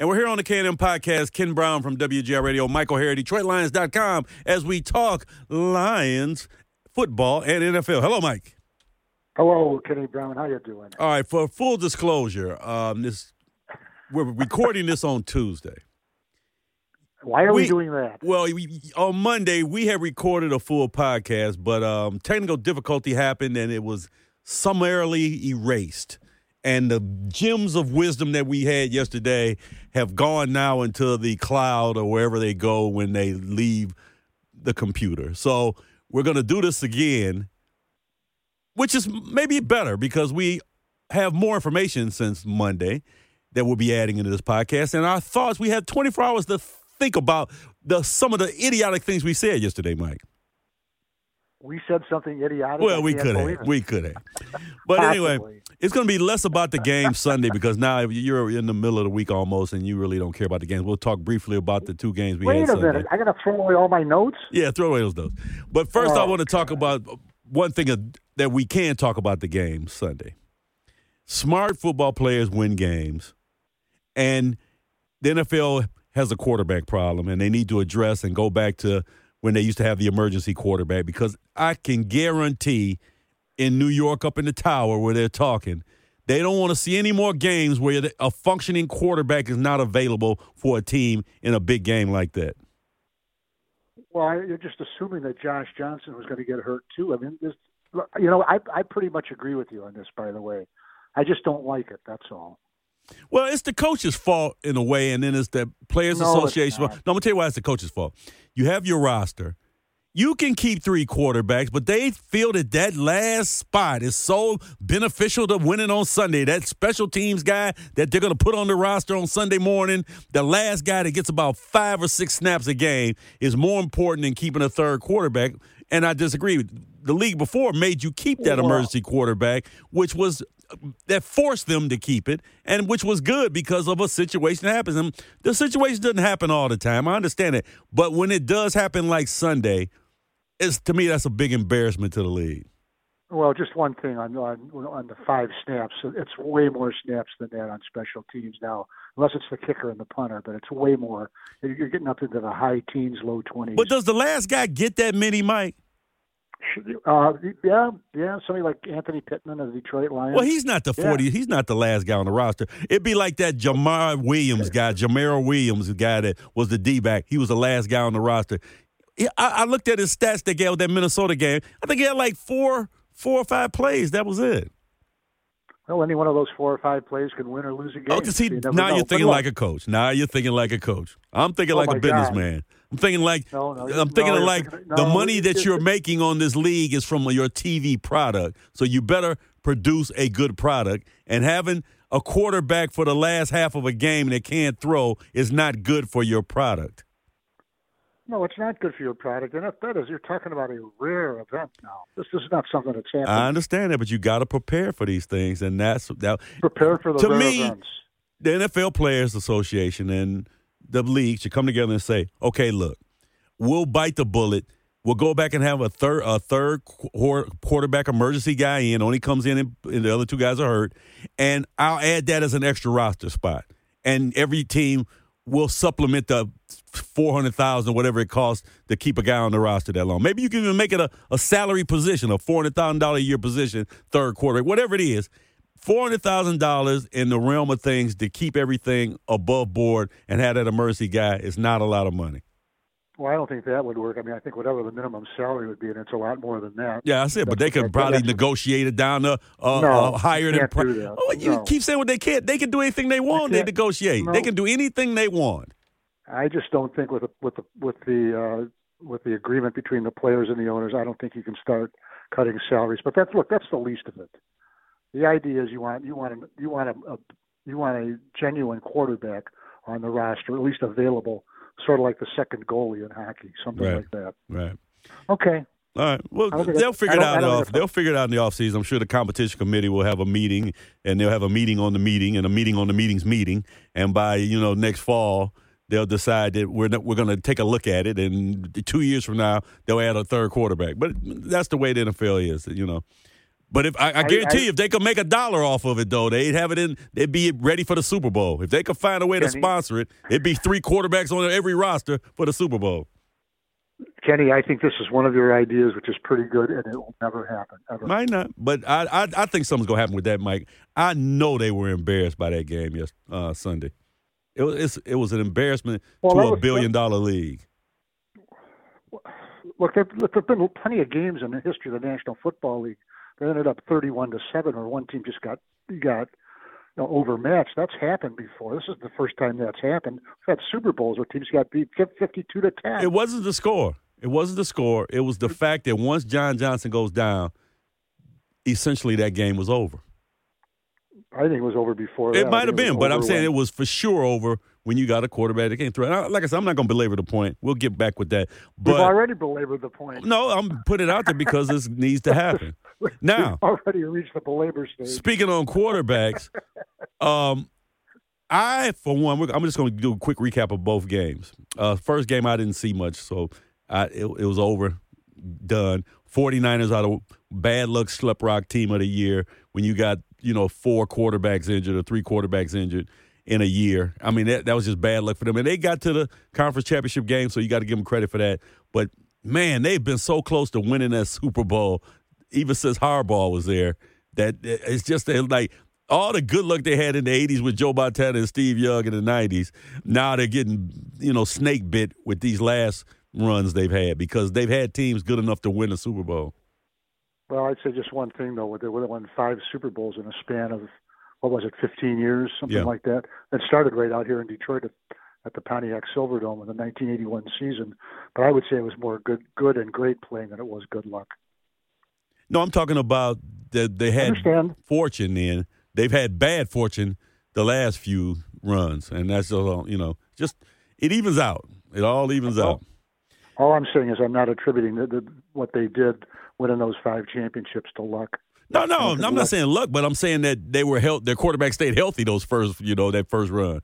And we're here on the K&M podcast. Ken Brown from WJR Radio, Mike O'Hara, DetroitLions.com, as we talk Lions football and NFL. Hello, Mike. Hello, Kenny Brown. How you doing? All right. For full disclosure, um, this we're recording this on Tuesday. Why are we, we doing that? Well, we, on Monday we had recorded a full podcast, but um, technical difficulty happened and it was summarily erased and the gems of wisdom that we had yesterday have gone now into the cloud or wherever they go when they leave the computer. So we're going to do this again, which is maybe better because we have more information since Monday that we'll be adding into this podcast. And our thoughts, we had 24 hours to think about the some of the idiotic things we said yesterday, Mike we said something idiotic. Well, we could have. We could have. But anyway, it's going to be less about the game Sunday because now you're in the middle of the week almost, and you really don't care about the games. We'll talk briefly about the two games we Wait had. Wait a minute! I got to throw away all my notes. Yeah, throw away those notes. But first, oh, I want to talk about one thing that we can talk about the game Sunday. Smart football players win games, and the NFL has a quarterback problem, and they need to address and go back to when they used to have the emergency quarterback because I can guarantee in New York up in the tower where they're talking, they don't want to see any more games where a functioning quarterback is not available for a team in a big game like that. Well, you're just assuming that Josh Johnson was going to get hurt too. I mean, this, you know, I I pretty much agree with you on this. By the way, I just don't like it. That's all. Well, it's the coach's fault in a way, and then it's the Players no, Association. No, I'm gonna tell you why it's the coach's fault. You have your roster. You can keep three quarterbacks, but they feel that that last spot is so beneficial to winning on Sunday. That special teams guy that they're going to put on the roster on Sunday morning, the last guy that gets about five or six snaps a game, is more important than keeping a third quarterback. And I disagree. The league before made you keep that emergency quarterback, which was that forced them to keep it, and which was good because of a situation that happens. And the situation doesn't happen all the time. I understand it, but when it does happen, like Sunday, it's to me that's a big embarrassment to the league. Well, just one thing on on, on the five snaps. It's way more snaps than that on special teams now, unless it's the kicker and the punter. But it's way more. You're getting up into the high teens, low twenties. But does the last guy get that many, Mike? Uh, yeah, yeah. Somebody like Anthony Pittman of the Detroit Lions. Well, he's not the forty. Yeah. He's not the last guy on the roster. It'd be like that Jamar Williams guy, Jamar Williams, the guy that was the D back. He was the last guy on the roster. I, I looked at his stats that gave that Minnesota game. I think he had like four, four or five plays. That was it. Well, any one of those four or five plays can win or lose a oh, game. Oh, see, you now know. you're thinking like a coach. Now you're thinking like a coach. I'm thinking oh like a businessman. I'm thinking like no, no, I'm thinking no, like thinking, the money that you're making on this league is from your TV product. So you better produce a good product. And having a quarterback for the last half of a game that can't throw is not good for your product. No, it's not good for your product. And if that is, you're talking about a rare event now. This, is not something that's happening. I understand that, but you got to prepare for these things, and that's that. Prepare for the to me, events. The NFL Players Association and the league should come together and say, "Okay, look, we'll bite the bullet. We'll go back and have a third a third quarterback emergency guy in. Only comes in and, and the other two guys are hurt, and I'll add that as an extra roster spot. And every team will supplement the four hundred thousand, whatever it costs to keep a guy on the roster that long. Maybe you can even make it a, a salary position, a four hundred thousand dollar a year position, third quarter, whatever it is. Four hundred thousand dollars in the realm of things to keep everything above board and have that emergency guy is not a lot of money. Well, I don't think that would work. I mean, I think whatever the minimum salary would be, and it's a lot more than that. Yeah, I said, but they could probably negotiate it down to uh, no, uh, higher than. Pri- oh, you no. keep saying what they can't. They can do anything they want. They, they negotiate. No. They can do anything they want. I just don't think with the, with the with the uh, with the agreement between the players and the owners, I don't think you can start cutting salaries. But that's look, that's the least of it. The idea is you want you want a, you want a, a you want a genuine quarterback on the roster, at least available, sort of like the second goalie in hockey, something right. like that. Right. Okay. All right. Well, they'll figure it out. Off, they'll figure it out in the offseason. I'm sure the competition committee will have a meeting, and they'll have a meeting on the meeting, and a meeting on the meeting's meeting, and by you know next fall they'll decide that we're not, we're going to take a look at it, and two years from now they'll add a third quarterback. But that's the way the NFL is, you know. But if I, I guarantee I, you, if they could make a dollar off of it, though, they'd have it in. They'd be ready for the Super Bowl. If they could find a way Kenny, to sponsor it, it'd be three quarterbacks on every roster for the Super Bowl. Kenny, I think this is one of your ideas, which is pretty good, and it will never happen. Ever. Might not, but I, I, I think something's gonna happen with that, Mike. I know they were embarrassed by that game yes uh, Sunday. It was it was an embarrassment well, to a was, billion dollar league. Look, there, have been plenty of games in the history of the National Football League that ended up 31 to seven, or one team just got got you know, overmatched. That's happened before. This is the first time that's happened. We've had Super Bowls where teams got beat 52 to 10. It wasn't the score. It wasn't the score. It was the fact that once Josh Johnson goes down, essentially that game was over. I think it was over before. It might have been, but I'm saying it was for sure over when you got a quarterback that came through. And like I said, I'm not going to belabor the point. We'll get back with that. But We've already belabored the point. No, I'm putting it out there because this needs to happen. Now, We've already reached the belabor stage. Speaking on quarterbacks, um, I for one, I'm just going to do a quick recap of both games. Uh, first game, I didn't see much, so I, it, it was over, done. 49ers are the bad luck slip rock team of the year when you got you know four quarterbacks injured or three quarterbacks injured in a year. I mean, that, that was just bad luck for them. And they got to the conference championship game, so you got to give them credit for that. But man, they've been so close to winning that Super Bowl, even since Harbaugh was there. That it's just like all the good luck they had in the '80s with Joe Montana and Steve Young in the '90s. Now they're getting you know snake bit with these last runs they've had because they've had teams good enough to win a Super Bowl. Well, I'd say just one thing though. They won five Super Bowls in a span of what was it, 15 years, something yeah. like that. It started right out here in Detroit at, at the Pontiac Silverdome in the 1981 season. But I would say it was more good, good and great playing than it was good luck. No, I'm talking about that they had fortune. Then they've had bad fortune the last few runs, and that's all. You know, just it evens out. It all evens all, out. All I'm saying is I'm not attributing the, the, what they did winning those five championships to luck. No, no, I'm not saying luck, but I'm saying that they were health. Their quarterback stayed healthy those first, you know, that first run,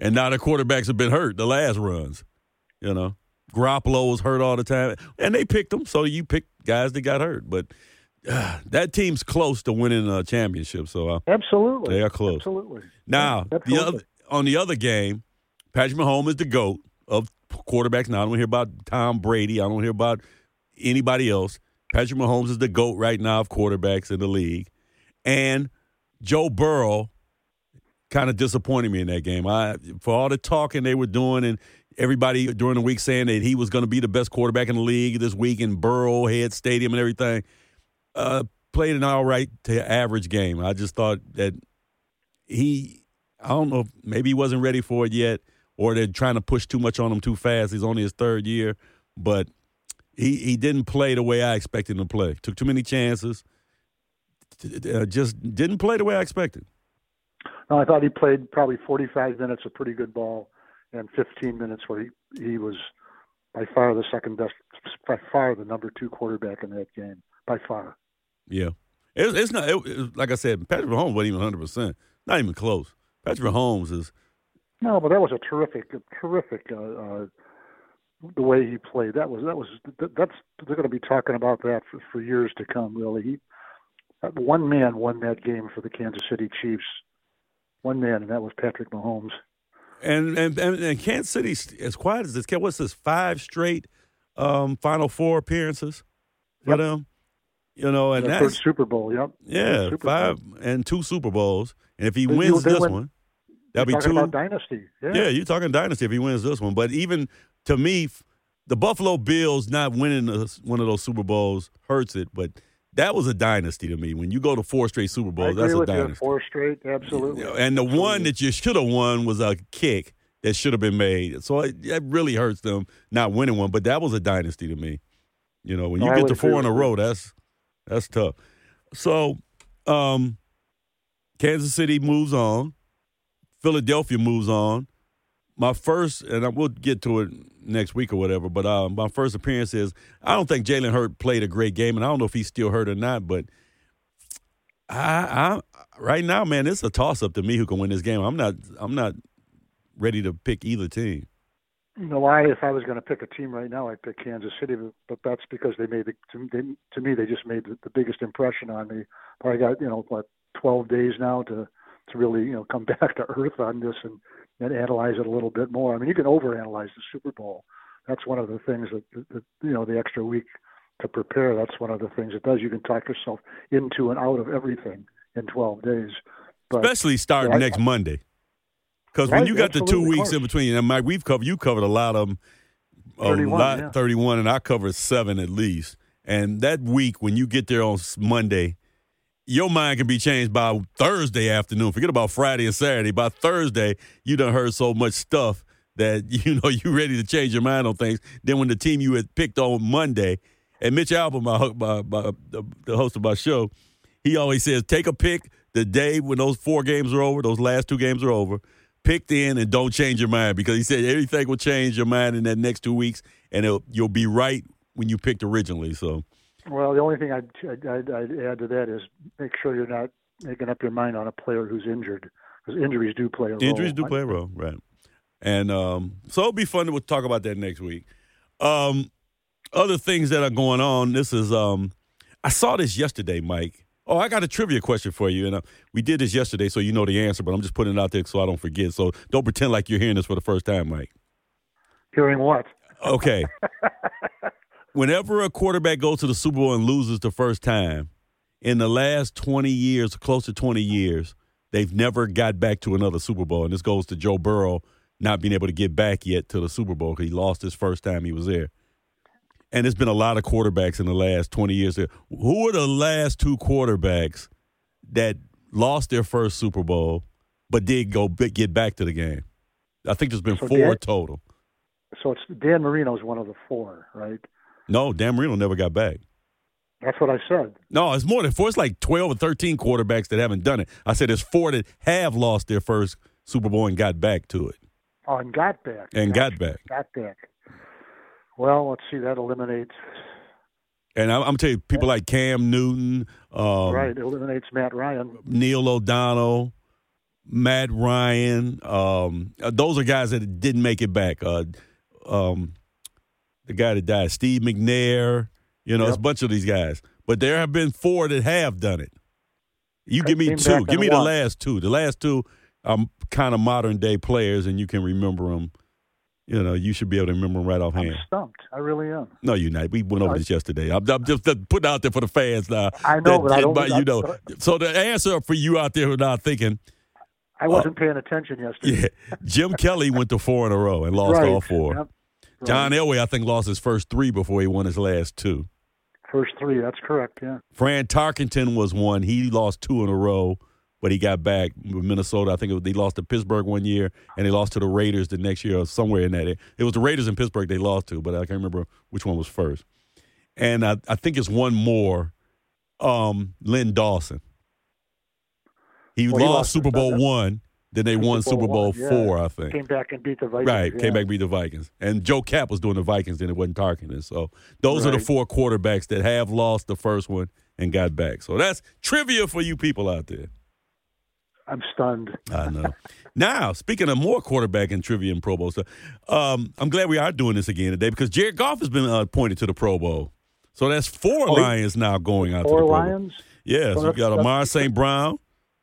and now the quarterbacks have been hurt the last runs. You know, Garoppolo was hurt all the time, and they picked them. So you pick guys that got hurt, but uh, that team's close to winning a championship. So uh, absolutely, they are close. Absolutely. Now, absolutely. the other on the other game, Patrick Mahomes is the goat of quarterbacks. Now I don't hear about Tom Brady. I don't hear about anybody else. Patrick Mahomes is the GOAT right now of quarterbacks in the league. And Joe Burrow kind of disappointed me in that game. I for all the talking they were doing and everybody during the week saying that he was going to be the best quarterback in the league this week in Burrowhead Stadium and everything. Uh, played an all right to average game. I just thought that he, I don't know, maybe he wasn't ready for it yet, or they're trying to push too much on him too fast. He's only his third year, but he he didn't play the way I expected him to play. Took too many chances. Uh, just didn't play the way I expected. No, I thought he played probably 45 minutes of pretty good ball, and 15 minutes where he he was by far the second best, by far the number two quarterback in that game, by far. Yeah, it, it's not it, like I said. Patrick Mahomes wasn't even 100, percent not even close. Patrick Mahomes is. No, but that was a terrific, terrific uh, uh, the way he played. That was that was that's they're going to be talking about that for, for years to come. Really, he one man won that game for the Kansas City Chiefs. One man, and that was Patrick Mahomes. And and and, and Kansas City, as quiet as this, what's this? Five straight um, Final Four appearances for yep. them. You know, and that's first Super Bowl. Yep. Yeah, five Bowl. and two Super Bowls. And if he wins this win, one, that'll be two. dynasty. Yeah. yeah, you're talking dynasty if he wins this one. But even to me, the Buffalo Bills not winning one of those Super Bowls hurts it, but that was a dynasty to me. When you go to four straight Super Bowls, that's a dynasty. You, four straight, absolutely. And the absolutely. one that you should have won was a kick that should have been made. So it, it, really hurts them not winning one, but that was a dynasty to me. You know, when you no, get to four in a row, that's that's tough. So, um, Kansas City moves on. Philadelphia moves on my first, and I will get to it next week or whatever. But uh, my first appearance is I don't think Jalen Hurt played a great game, and I don't know if he's still hurt or not. But I, I right now, man, it's a toss up to me who can win this game. I'm not, I'm not ready to pick either team. You know why? If I was going to pick a team right now, I'd pick Kansas City, but that's because they made the to, they, to me they just made the, the biggest impression on me. Probably got you know what 12 days now to to really you know come back to earth on this and and analyze it a little bit more. I mean, you can overanalyze the Super Bowl. That's one of the things that, that, that you know the extra week to prepare. That's one of the things it does. You can talk yourself into and out of everything in 12 days. But, Especially starting yeah, next I, Monday. Because right, when you got the two weeks in between, and Mike, we've covered you covered a lot of them. 31, lot, yeah. 31, and I covered seven at least. And that week, when you get there on Monday, your mind can be changed by Thursday afternoon. Forget about Friday and Saturday. By Thursday, you done heard so much stuff that you know you ready to change your mind on things. Then when the team you had picked on Monday, and Mitch Albom, my, my, my, the host of my show, he always says take a pick the day when those four games are over, those last two games are over, picked in and don't change your mind because he said everything will change your mind in that next two weeks and you'll be right when you picked originally. So, well, the only thing I'd, I'd, I'd add to that is make sure you're not making up your mind on a player who's injured because injuries do play a role. Injuries do play a role, right? And um, so it'll be fun to talk about that next week. Um, other things that are going on. This is um, I saw this yesterday, Mike. Oh, I got a trivia question for you, and uh, we did this yesterday, so you know the answer. But I'm just putting it out there so I don't forget. So don't pretend like you're hearing this for the first time, Mike. Hearing what? Okay. Whenever a quarterback goes to the Super Bowl and loses the first time, in the last 20 years, close to 20 years, they've never got back to another Super Bowl. And this goes to Joe Burrow not being able to get back yet to the Super Bowl because he lost his first time he was there and there's been a lot of quarterbacks in the last 20 years. Who are the last two quarterbacks that lost their first Super Bowl but did go get back to the game? I think there's been so four Dan, total. So it's Dan Marino is one of the four, right? No, Dan Marino never got back. That's what I said. No, it's more than four. It's like 12 or 13 quarterbacks that haven't done it. I said there's four that have lost their first Super Bowl and got back to it. Oh, and got back. And got, got back. Got back. Well, let's see. That eliminates. And I'm, I'm telling you, people like Cam Newton. Um, right, eliminates Matt Ryan. Neil O'Donnell, Matt Ryan. Um, those are guys that didn't make it back. Uh, um, the guy that died, Steve McNair. You know, yep. it's a bunch of these guys. But there have been four that have done it. You give me two. Give me the last two. The last two are kind of modern day players, and you can remember them you know, you should be able to remember them right offhand. I'm stumped. I really am. No, you're not. We went over I, this yesterday. I'm, I'm, just putting out there for the fans now. I know, that, but I don't. You know, so the answer for you out there who are not thinking. I wasn't uh, paying attention yesterday. Yeah, Jim Kelly went to four in a row and lost right. all four. Yep. John Elway, I think, lost his first three before he won his last two. First three, that's correct. Yeah. Fran Tarkenton was one. He lost two in a row but he got back with Minnesota. I think was, they lost to Pittsburgh one year, and they lost to the Raiders the next year, or somewhere in that. It was the Raiders in Pittsburgh they lost to, but I can't remember which one was first. And I, I think it's one more, um, Len Dawson. He, well, lost, he lost Super Bowl one. Then they Super won Bowl Super Bowl one, four, yeah. I think. Came back and beat the Vikings. Right, yeah. came back and beat the Vikings. And Joe Kapp was doing the Vikings, then it wasn't Tarkenton. So those right. are the four quarterbacks that have lost the first one and got back. So that's trivia for you people out there. I'm stunned. I know. now, speaking of more quarterback and trivia and Pro Bowl stuff, um, I'm glad we are doing this again today because Jared Goff has been uh, appointed to the Pro Bowl. So that's four oh, Lions now going out four to the Pro Lions? Bowl. Yeah, so you got Amon St. Brown,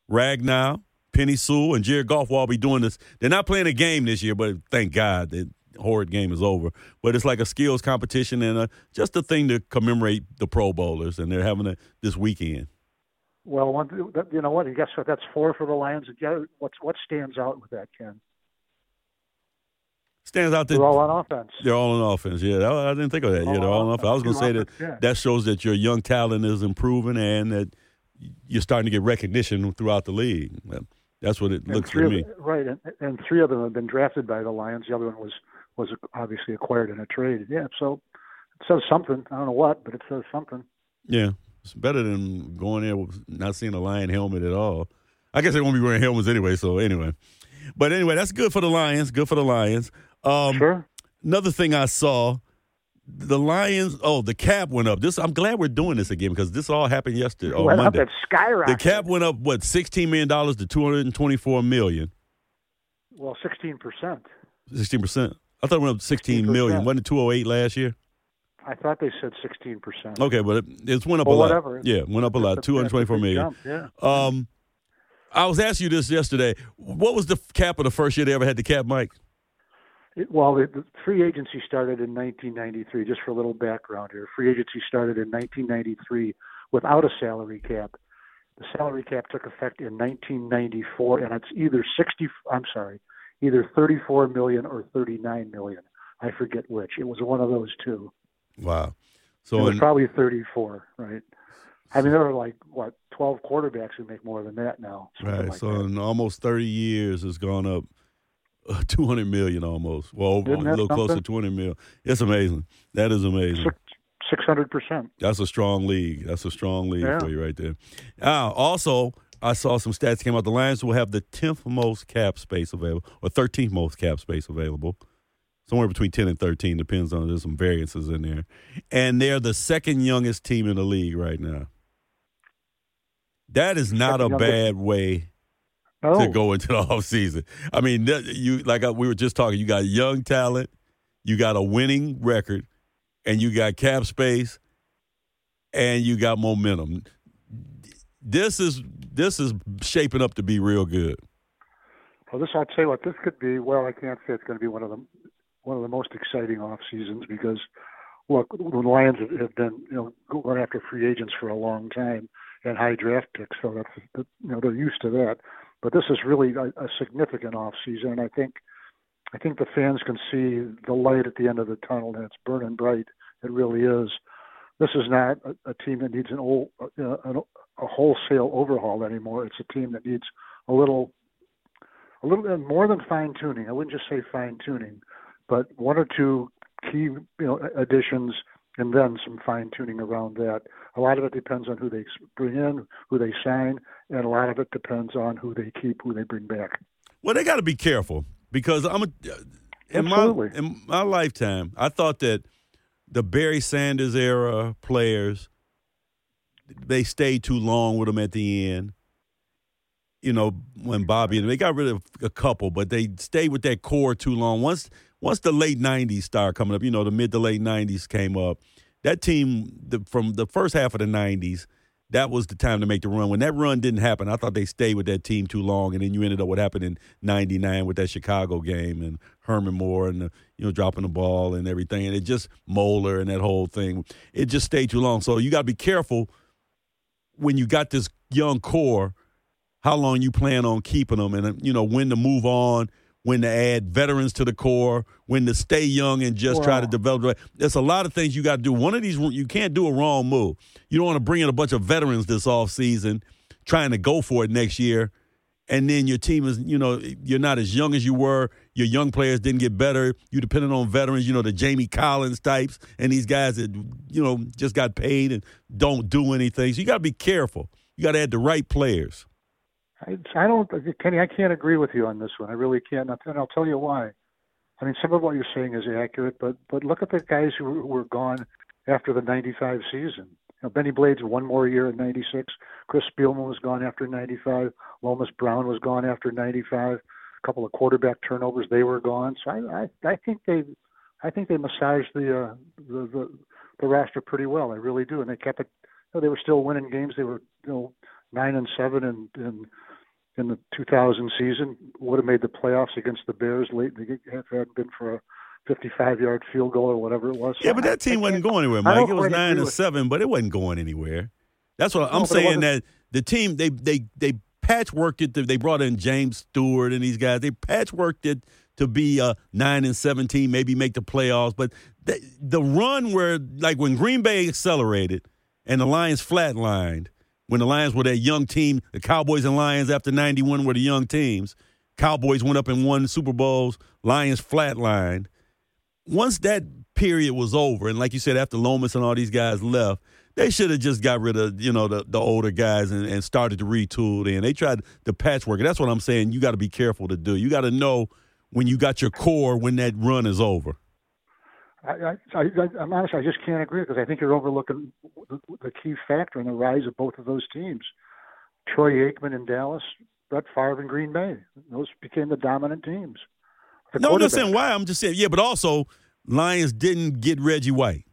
Ragnow, Penei Sewell, and Jared Goff will all be doing this. They're not playing a game this year, but thank God the horrid game is over. But it's like a skills competition and a, just a thing to commemorate the Pro Bowlers, and they're having it this weekend. Well, one, you know what? Guess what? That's four for the Lions. What's what stands out with that, Ken? Stands out that they're all on offense. They're all on offense. Yeah, I didn't think of that. yeah, they're all on offense. I was going to say that yeah. that shows that your young talent is improving and that you're starting to get recognition throughout the league. That's what it looks to me. right, and, and three of them have been drafted by the Lions. The other one was was obviously acquired in a trade. Yeah, so it says something. I don't know what, but it says something. Yeah, it's better than going there with not seeing a lion helmet at all. I guess they won't be wearing helmets anyway. So anyway, but anyway, that's good for the Lions. Good for the Lions. Um, sure. Another thing I saw, the Lions. Oh, the cap went up. This I'm glad we're doing this again because this all happened yesterday. Went Monday. up at skyrocketed. The cap went up what 16 million dollars to 224 million. Well, 16 percent. 16 percent. I thought it went up 16 million. Wasn't it 208 last year? I thought they said 16%. Okay, but it, it's went up well, a lot. Whatever. Yeah, went up a lot. 224 million. Jump, yeah. Um, I was asking you this yesterday. What was the cap of the first year they ever had the cap, Mike? It, well, the, the free agency started in 1993. Just for a little background here, free agency started in 1993 without a salary cap. The salary cap took effect in 1994, and it's either 60. I'm sorry, either 34 million or 39 million. I forget which. It was one of those two. Wow. So it was in, probably 34, right? I mean, there are like what 12 quarterbacks who make more than that now. right. Like so that. in almost 30 years, it's gone up uh, 200 million almost. Well, over, a little close to something? 20 million. It's amazing. That is amazing. Six hundred percent. That's a strong league. That's a strong league Yeah. for you right there. Uh, also, I saw some stats came out. The Lions will have the 10th most cap space available, or 13th most cap space available. Somewhere between 10 and 13, depends on there's some variances in there. And they're the second youngest team in the league right now. That is not a youngest. bad way No, to oh. go into the offseason. I mean, you like we were just talking, you got young talent, you got a winning record, and you got cap space, and you got momentum. This is this is shaping up to be real good. Well, this I'll tell you what this could be. Well, I can't say it's going to be one of the one of the most exciting off seasons because look, the Lions have- have been you know going after free agents for a long time and high draft picks, so that's you know they're used to that. But this is really a, a significant off season, and I think I think the fans can see the light at the end of the tunnel, and it's burning bright. It really is. This is not a, a team that needs an old, uh, an, a wholesale overhaul anymore. It's a team that needs a little a little bit more than fine tuning. I wouldn't just say fine tuning, but one or two key you know additions and then some fine tuning around that. A lot of it depends on who they bring in, who they sign, and a lot of it depends on who they keep, who they bring back. Well, they got to be careful because I'm a, in Absolutely. my in my lifetime, I thought that the Barry Sanders era players they stayed too long with them at the end. You know, when Bobby they got rid of a couple, but they stayed with that core too long. Once once the late '90s started coming up, you know, the mid to late '90s came up. That team, the, from the first half of the '90s, that was the time to make the run. When that run didn't happen, I thought they stayed with that team too long, and then you ended up what happened in '99 with that Chicago game and Herman Moore and the, you know dropping the ball and everything, and it just Moeller and that whole thing. It just stayed too long. So you got to be careful when you got this young core, how long you plan on keeping them, and you know when to move on, when to add veterans to the core, when to stay young and just try to Wow. develop. There's a lot of things you got to do. One of these you can't do a wrong move. You don't want to bring in a bunch of veterans this off season, trying to go for it next year, and then your team is you know you're not as young as you were. Your young players didn't get better. You're depended on veterans, you know the Jamie Collins types and these guys that you know just got paid and don't do anything. So you got to be careful. You got to add the right players. I, I don't, Kenny. I can't agree with you on this one. I really can't, and I'll tell you why. I mean, some of what you're saying is accurate, but but look at the guys who were- gone after the '95 season. You know, Bennie Blades one more year in '96. Chris Spielman was gone after '95. Lomas Brown was gone after '95. A couple of quarterback turnovers, they were gone. So I I, I think they, I think they massaged the, uh, the the the roster pretty well. I really do, and they kept it. You know, they were still winning games. They were you know nine and seven and and in the 2000 season would have made the playoffs against the Bears late in the game if it hadn't been for a 55 yard field goal or whatever it was. So Yeah, but that team I wasn't going anywhere, Mike. It was nine and seven, but it wasn't going anywhere. That's what I'm No, saying. That the team they they they patchworked it. To, they brought in James Stewart and these guys. They patchworked it to be a nine and seventeen, maybe make the playoffs. But the, the run where like when Green Bay accelerated and the Lions flatlined, when the Lions were that young team, the Cowboys and Lions after '91 were the young teams. Cowboys went up and won Super Bowls. Lions flatlined once that period was over, and like you said, after Lomas and all these guys left, they should have just got rid of you know the, the older guys and, and started to retool. Then they tried the patchwork. That's what I'm saying. You got to be careful to do. You got to know when you got your core when that run is over. I, I, I, I'm honest. I just can't agree because I think you're overlooking the, the key factor in the rise of both of those teams. Troy Aikman in Dallas, Brett Favre in Green Bay. Those became the dominant teams. No, I'm not saying why. I'm just saying yeah, but also Lions didn't get Reggie White.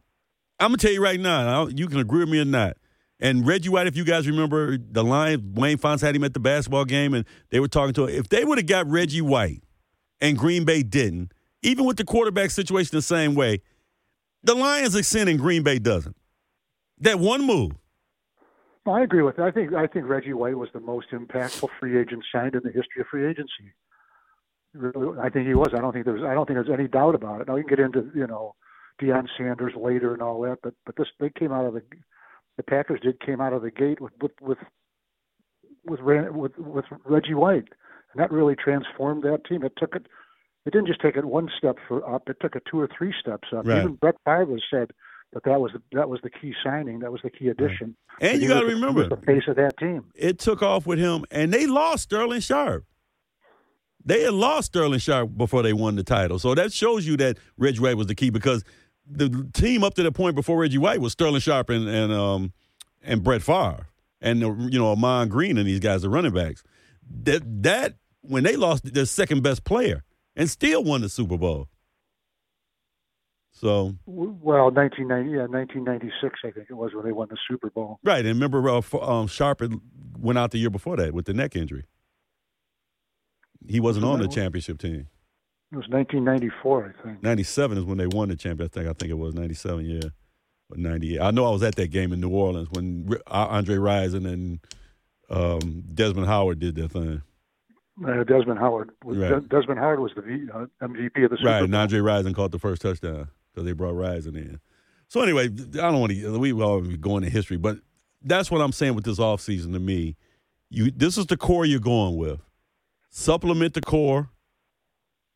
I'm gonna tell you right now. You can agree with me or not. And Reggie White, if you guys remember, the Lions, Wayne Fontes had him at the basketball game, and they were talking to him. If they would have got Reggie White, and Green Bay didn't, even with the quarterback situation the same way, the Lions extend and Green Bay doesn't. That one move. I agree with that. I think I think Reggie White was the most impactful free agent signed in the history of free agency. Really, I think he was. I don't think there's. I don't think there's any doubt about it. Now can get into you know Deion Sanders later and all that, but but this they came out of the the Packers did came out of the gate with with with with, with, with Reggie White, and that really transformed that team. It took it. It didn't just take it one step for up. It took it two or three steps up. Right. Even Brett Favre said that that was that was the key signing. That was the key addition. Right. And you got to remember the face of that team. It took off with him, and they lost Sterling Sharpe. They had lost Sterling Sharpe before they won the title, so that shows you that Reggie White was the key because the team up to the point before Reggie White was Sterling Sharp and and um and Brett Favre and uh, you know Ahman Green and these guys, the running backs. That that when they lost their second best player and still won the Super Bowl. So well, 1990, yeah, 1996, I think it was when they won the Super Bowl. Right, and remember, uh, um, Sharpe went out the year before that with the neck injury. He wasn't on the championship team. It was 1994, I think. 97 is when they won the championship. I think I think it was 97, yeah, or 98. I know I was at that game in New Orleans when Andre Rison and um, Desmond Howard did their thing. Uh, Desmond Howard was right. Desmond Howard was the v, uh, MVP of the Super right. Bowl. and Andre Rison caught the first touchdown because they brought Rison in. So anyway, I don't want to. We all go into history, but that's what I'm saying with this offseason to me. You, this is the core you're going with. Supplement the core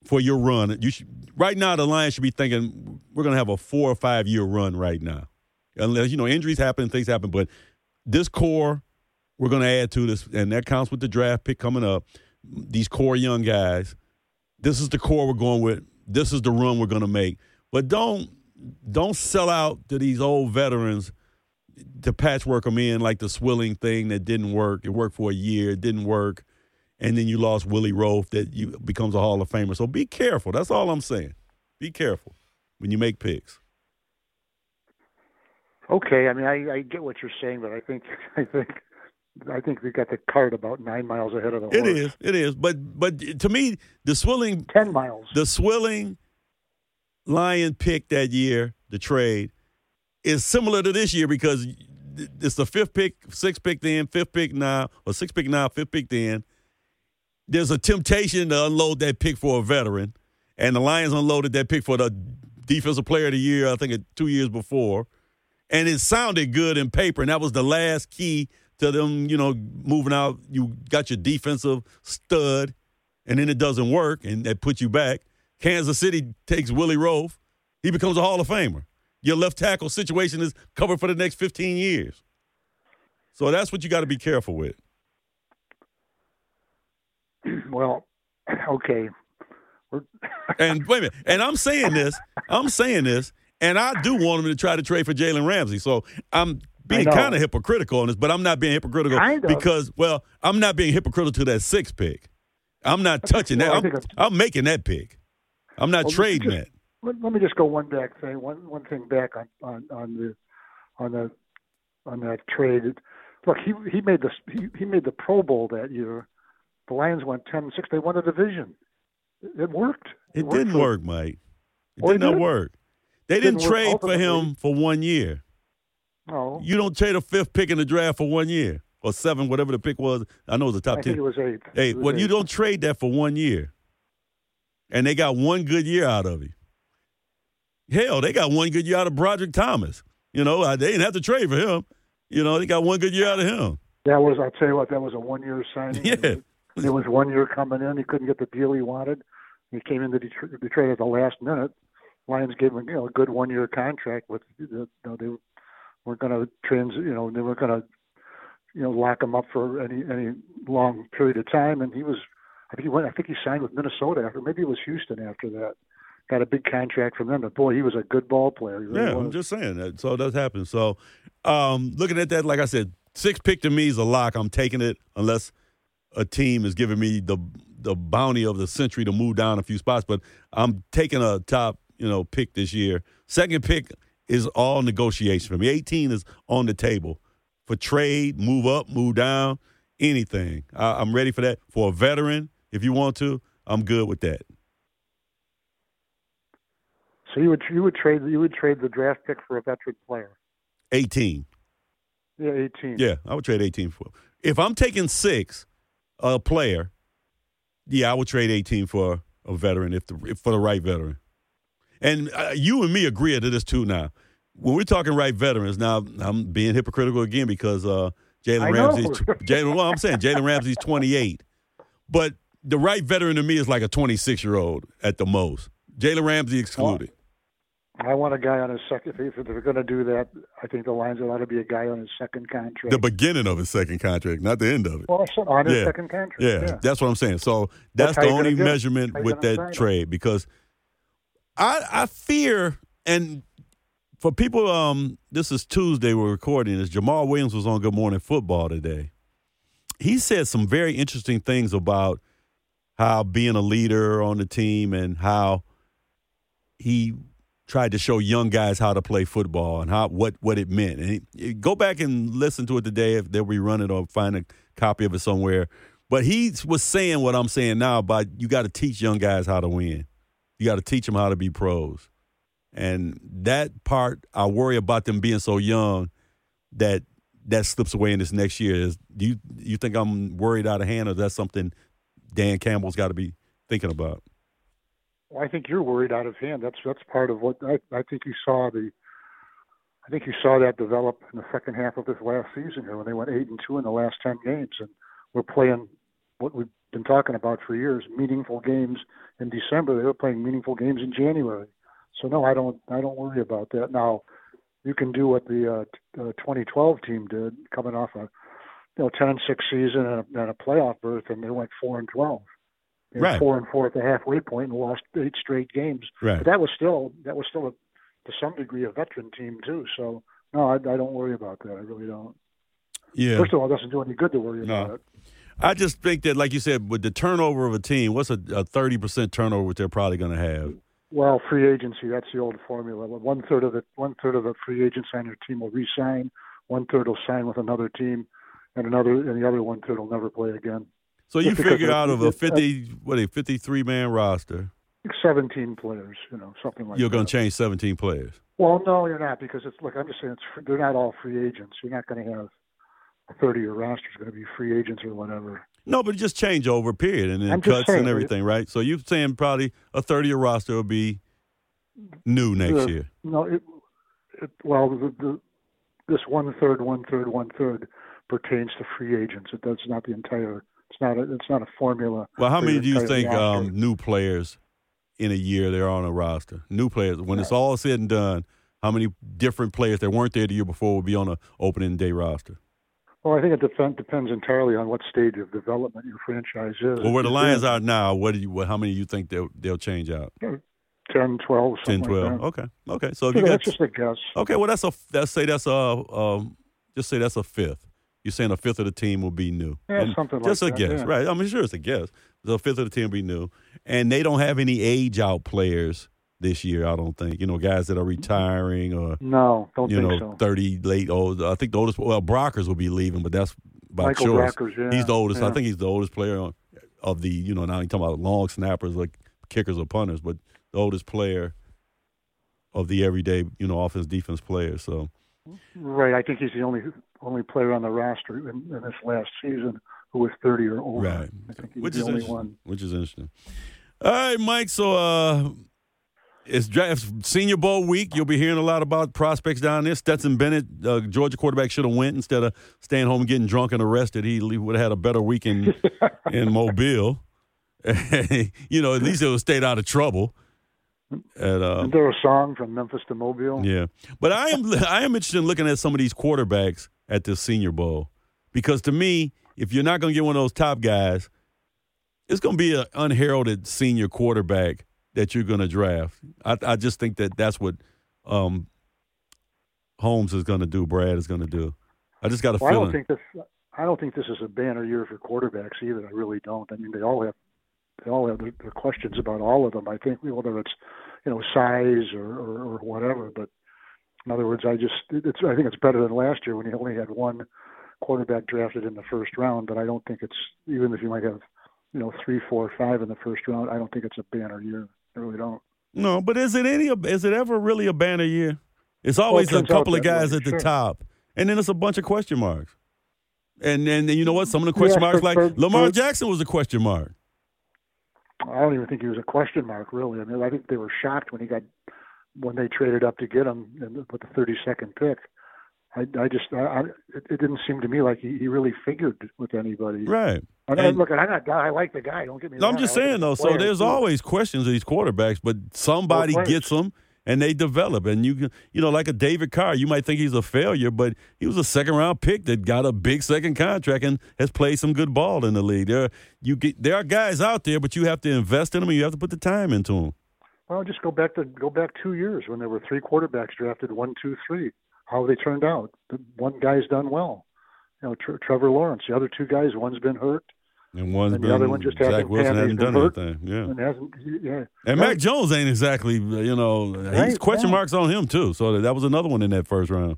for your run. You should, right now the Lions should be thinking we're going to have a four or five year run right now, unless you know injuries happen, things happen. But this core we're going to add to this, and that counts with the draft pick coming up. These core young guys. This is the core we're going with. This is the run we're going to make. But don't don't sell out to these old veterans to patchwork them in like the Swilling thing that didn't work. It worked for a year, it didn't work and then you lost Willie Roaf that you becomes a Hall of Famer. So be careful. That's all I'm saying. Be careful when you make picks. Okay, I mean I, I get what you're saying, but I think I think I think we got the cart about nine miles ahead of the horse. It is, it is. But but to me, the Swilling ten miles. The Swilling lion pick that year, the trade, is similar to this year because it's the fifth pick, sixth pick then, fifth pick now, or sixth pick now, fifth pick then there's a temptation to unload that pick for a veteran, and the Lions unloaded that pick for the defensive player of the year, I think two years before, and it sounded good in paper, and that was the last key to them, you know, moving out. You got your defensive stud, and then it doesn't work, and that puts you back. Kansas City takes Willie Roaf, he becomes a Hall of Famer. Your left tackle situation is covered for the next 15 years. So that's what you got to be careful with. well, okay. and wait a minute. And I'm saying this. I'm saying this, and I do want him to try to trade for Jalen Ramsey. So I'm being kind of hypocritical on this, but I'm not being hypocritical because, well, I'm not being hypocritical to that six pick. I'm not touching well, that. I'm, I'm, making that pick. I'm not well, trading just, that. Let, me just go one back thing. One one thing back on on, on the on the on that trade. Look, he he made the he, he made the Pro Bowl that year the Lions went 10 6. They won a division. It worked. It, it worked didn't for, work, Mike. It oh, did not did? work. They didn't, didn't trade for him for one year. Oh. You don't trade a fifth pick in the draft for one year or seven, whatever the pick was. I know it was the top I 10. it was eight. Eight. Was well, eight. you don't trade that for one year. And they got one good year out of him. Hell, they got one good year out of Broderick Thomas. You know, they didn't have to trade for him. You know, they got one good year out of him. That was, I'll tell you what, that was a one year signing. Yeah. It was one year coming in. He couldn't get the deal he wanted. He came into Detroit, Detroit at the last minute. Lions gave him you know a good one year contract with the, you know they weren't going to trans you know they weren't going to you know lock him up for any any long period of time. And he was I think he went I think he signed with Minnesota after maybe it was Houston after that. Got a big contract from them, but boy, he was a good ball player. Really yeah, was. I'm just saying that. So it does happen. So um, looking at that, like I said, six pick to me is a lock. I'm taking it unless a team is giving me the the bounty of the century to move down a few spots, but I'm taking a top you know pick this year. Second pick is all negotiation for me. 18 is on the table for trade, move up, move down, anything. I, I'm ready for that. For a veteran, if you want to, I'm good with that. So you would you would trade you would trade the draft pick for a veteran player. 18. Yeah, 18. Yeah, I would trade 18 for. If I'm taking six, a player, yeah, I would trade 18 for a veteran if the if for the right veteran. And uh, you and me agree to this too now. When we're talking right veterans, now I'm being hypocritical again because uh, Jalen Ramsey's Jalen. Well, I'm saying Jalen Ramsey's 28, but the right veteran to me is like a 26 year old at the most. Jalen Ramsey excluded. I want a guy on his second. If they're going to do that, I think the Lions ought to be a guy on his second contract. The beginning of his second contract, not the end of it. Well, on his yeah. second contract. Yeah. yeah. that's what I'm saying. So that's, that's the only measurement with that trade because I I fear and for people, um, this is Tuesday. We're recording this. Jamaal Williams was on Good Morning Football today. He said some very interesting things about how being a leader on the team and how he tried to show young guys how to play football and how what what it meant. And he, go back and listen to it today if they'll rerun it or find a copy of it somewhere. But he was saying what I'm saying now about you got to teach young guys how to win. You got to teach them how to be pros. And that part, I worry about them being so young that that slips away in this next year. Is do you you think I'm worried out of hand, or that's something Dan Campbell's got to be thinking about? I think you're worried out of hand. That's that's part of what I, I think you saw the. I think you saw that develop in the second half of this last season here when they went eight and two in the last ten games, and we're playing what we've been talking about for years: meaningful games in December. They were playing meaningful games in January. So no, I don't. I don't worry about that. Now, you can do what the uh, uh, 2012 team did, coming off a you know 10 and six season and a, and a playoff berth, and they went four and 12. Right. Four and four at the halfway point and lost eight straight games. Right. But that was still that was still a, to some degree a veteran team too. So no, I, I don't worry about that. I really don't. Yeah. First of all, it doesn't do any good to worry no. about it. I just think that, like you said, with the turnover of a team, what's a thirty percent turnover which they're probably going to have? Well, free agency, that's the old formula. One third of the one third of the free agents on your team will resign, one third will sign with another team, and another and the other one third will never play again. So you figure out of a fifty what a fifty three man roster. Seventeen players, you know, something like that. You're going to change seventeen players. Well, no, you're not because it's look. I'm just saying it's they're not all free agents. You're not going to have a thirty year roster is going to be free agents or whatever. No, but just change over period and then cuts saying, and everything, right? So you're saying probably a 30 year roster will be new next year. No, it, it, well, the, the, this one third, one third, one third pertains to free agents. It does not the entire. It's not. A, it's not a formula. Well, how many do you think um, new players in a year they're on a roster? New players. When yeah. it's all said and done, how many different players that weren't there the year before will be on a opening day roster? Well, I think it depend, depends entirely on what stage of development your franchise is. Well, where the Lions are now, what do you? How many do you think they'll they'll change out? 10, 12, 10, 12. Like okay, okay. So if yeah, you got that's just a guess. Okay, well that's a let's say that's a um, just say that's a fifth. You're saying a fifth of the team will be new. Yeah, and something like that. just a guess, yeah. right? I mean, sure, it's a guess. The fifth of the team will be new, and they don't have any age out players this year. I don't think you know guys that are retiring or no, don't you think know so. thirty late old. I think the oldest well Brockers will be leaving, but that's by Michael choice. Brockers, yeah. He's the oldest. Yeah. I think he's the oldest player on, of the you know now you talking about long snappers like kickers or punters, but the oldest player of the everyday you know offense defense players. So right, I think he's the only only player on the roster in, in this last season who was thirty or older. Right, I think he's which the is only one. Which is interesting. All right, Mike. So uh, it's draft Senior Bowl week. You'll be hearing a lot about prospects down there. Stetson Bennett, uh, Georgia quarterback, should have went instead of staying home and getting drunk and arrested. He would have had a better week in in Mobile. you know, at least it would have stayed out of trouble. And, uh, Isn't there a song from Memphis to Mobile? Yeah, but I am I am interested in looking at some of these quarterbacks at this Senior Bowl because to me, if you're not going to get one of those top guys, it's going to be an unheralded senior quarterback that you're going to draft. I, I just think that that's what um, Holmes is going to do. Brad is going to do. I just got a well, feeling. I don't think this. I don't think this is a banner year for quarterbacks either. I really don't. I mean, they all have they all have their, their questions about all of them. I think whether it's you know size or, or, or whatever, but in other words, I just it's I think it's better than last year when he only had one quarterback drafted in the first round. But I don't think it's even if you might have you know three, four, five in the first round. I don't think it's a banner year. I really don't. No, but is it any? Is it ever really a banner year? It's always well, it a couple of guys way, at the sure. top, and then it's a bunch of question marks. And and you know what? Some of the question yeah, marks, for, like for, Lamar for, Jackson, was a question mark. I don't even think he was a question mark, really. I mean, I think they were shocked when he got when they traded up to get him with the 32nd pick. I, I just, I, I, it didn't seem to me like he, he really figured with anybody. Right. And, and look, I'm not, I like the guy. Don't get me. No, I'm just saying though. So there's too. always questions of these quarterbacks, but somebody gets them and they develop. And you, you know, like a David Carr, you might think he's a failure, but he was a second round pick that got a big second contract and has played some good ball in the league. There, you get, there are guys out there, but you have to invest in them and you have to put the time into them. Well, just go back to go back two years when there were three quarterbacks drafted, one, two, three. How they turned out. The one guy's done well. You know, Trevor Lawrence. The other two guys, one's been hurt. And one's and been, the other one just Zach hasn't, Wilson hasn't done hurt, anything. Yeah. And hasn't, yeah. And Mac Jones ain't exactly, you know, right, he's question marks on him too. So that was another one in that first round.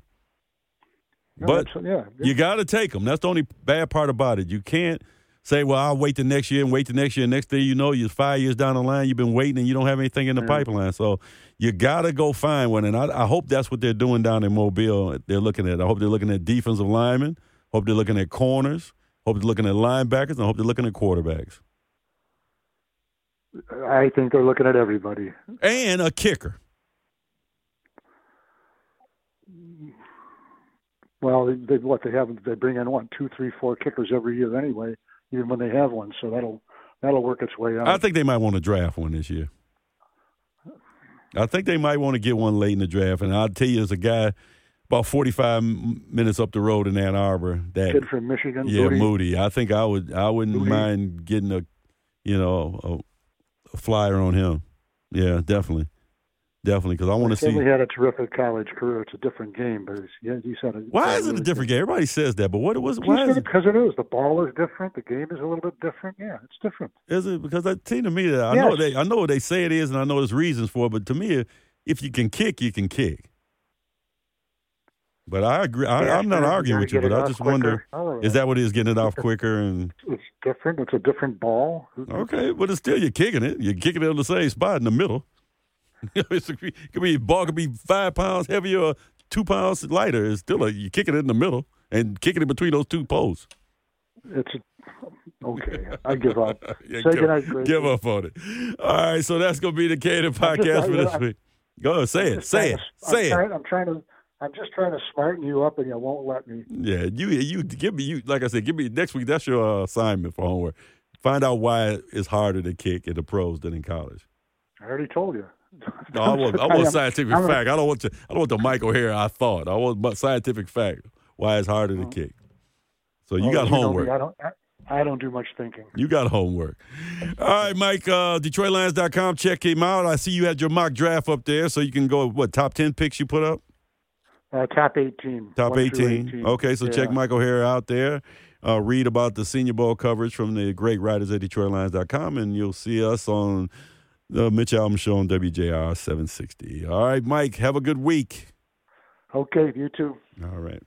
No, but yeah, you got to take them. That's the only bad part about it. You can't say, "Well, I'll wait the next year and wait the next year." Next thing you know, you're five years down the line. You've been waiting and you don't have anything in the yeah. pipeline. So you got to go find one. And I, I, hope that's what they're doing down in Mobile. They're looking at. I hope they're looking at defensive linemen. Hope they're looking at corners. Hope they're looking at linebackers. And I hope they're looking at quarterbacks. I think they're looking at everybody. And a kicker. Well, they, they, what they have they bring in one, two, three, four kickers every year anyway, even when they have one. So that'll that'll work its way out. I think they might want to draft one this year. I think they might want to get one late in the draft, and I'll tell you, there's a guy about 45 minutes up the road in Ann Arbor that kid from Michigan. Yeah, Moody. Moody. I think I would. I wouldn't Moody. mind getting a, you know, a, a flyer on him. Yeah, definitely definitely because I want to see. He had a terrific college career. It's a different game, but yeah, he said it. Why is it a different game? Everybody says that, but what it was? Why is it? Because it is. The ball is different. The game is a little bit different. Yeah, it's different. Is it? Because it seems to me that I yes. know they I know what they say it is, and I know there's reasons for it. But to me, if you can kick, you can kick. But I agree. I, am not arguing with you, but I just wonder: oh, is that what is? Getting it off quicker and it's different. It's a different ball. Okay, but it's still you're kicking it. You're kicking it on the same spot in the middle. it could be ball could be five pounds heavier or two pounds lighter. It's still a, you kicking it in the middle and kicking it between those two poles. It's a, okay. I give up. yeah, give, give up on it. All right, so that's gonna be the Caden podcast just, for this I, week. Go ahead, say it, say it, to, say I'm it. Trying, I'm trying to. I'm just trying to smarten you up, and you won't let me. Yeah, you you give me you like I said, give me next week. That's your uh, assignment for homework. Find out why it's harder to kick in the pros than in college. I already told you. No, I want, I want scientific I'm, fact. I don't want to. I don't want the Michael here. I thought. I want scientific fact. Why it's harder to oh. kick. So you got you homework. I don't. I, I don't do much thinking. You got homework. All right, Mike. Uh, DetroitLions.com. Check him out. I see you had your mock draft up there, so you can go. What top ten picks you put up? Uh, top eighteen. Top 18. 18. Okay, so yeah. check Mike O'Hara out there. Uh, read about the Senior Bowl coverage from the great writers at DetroitLions.com, and you'll see us on the Mitch Albom Show on WJR 760. All right, Mike, have a good week. Okay, you too. All right.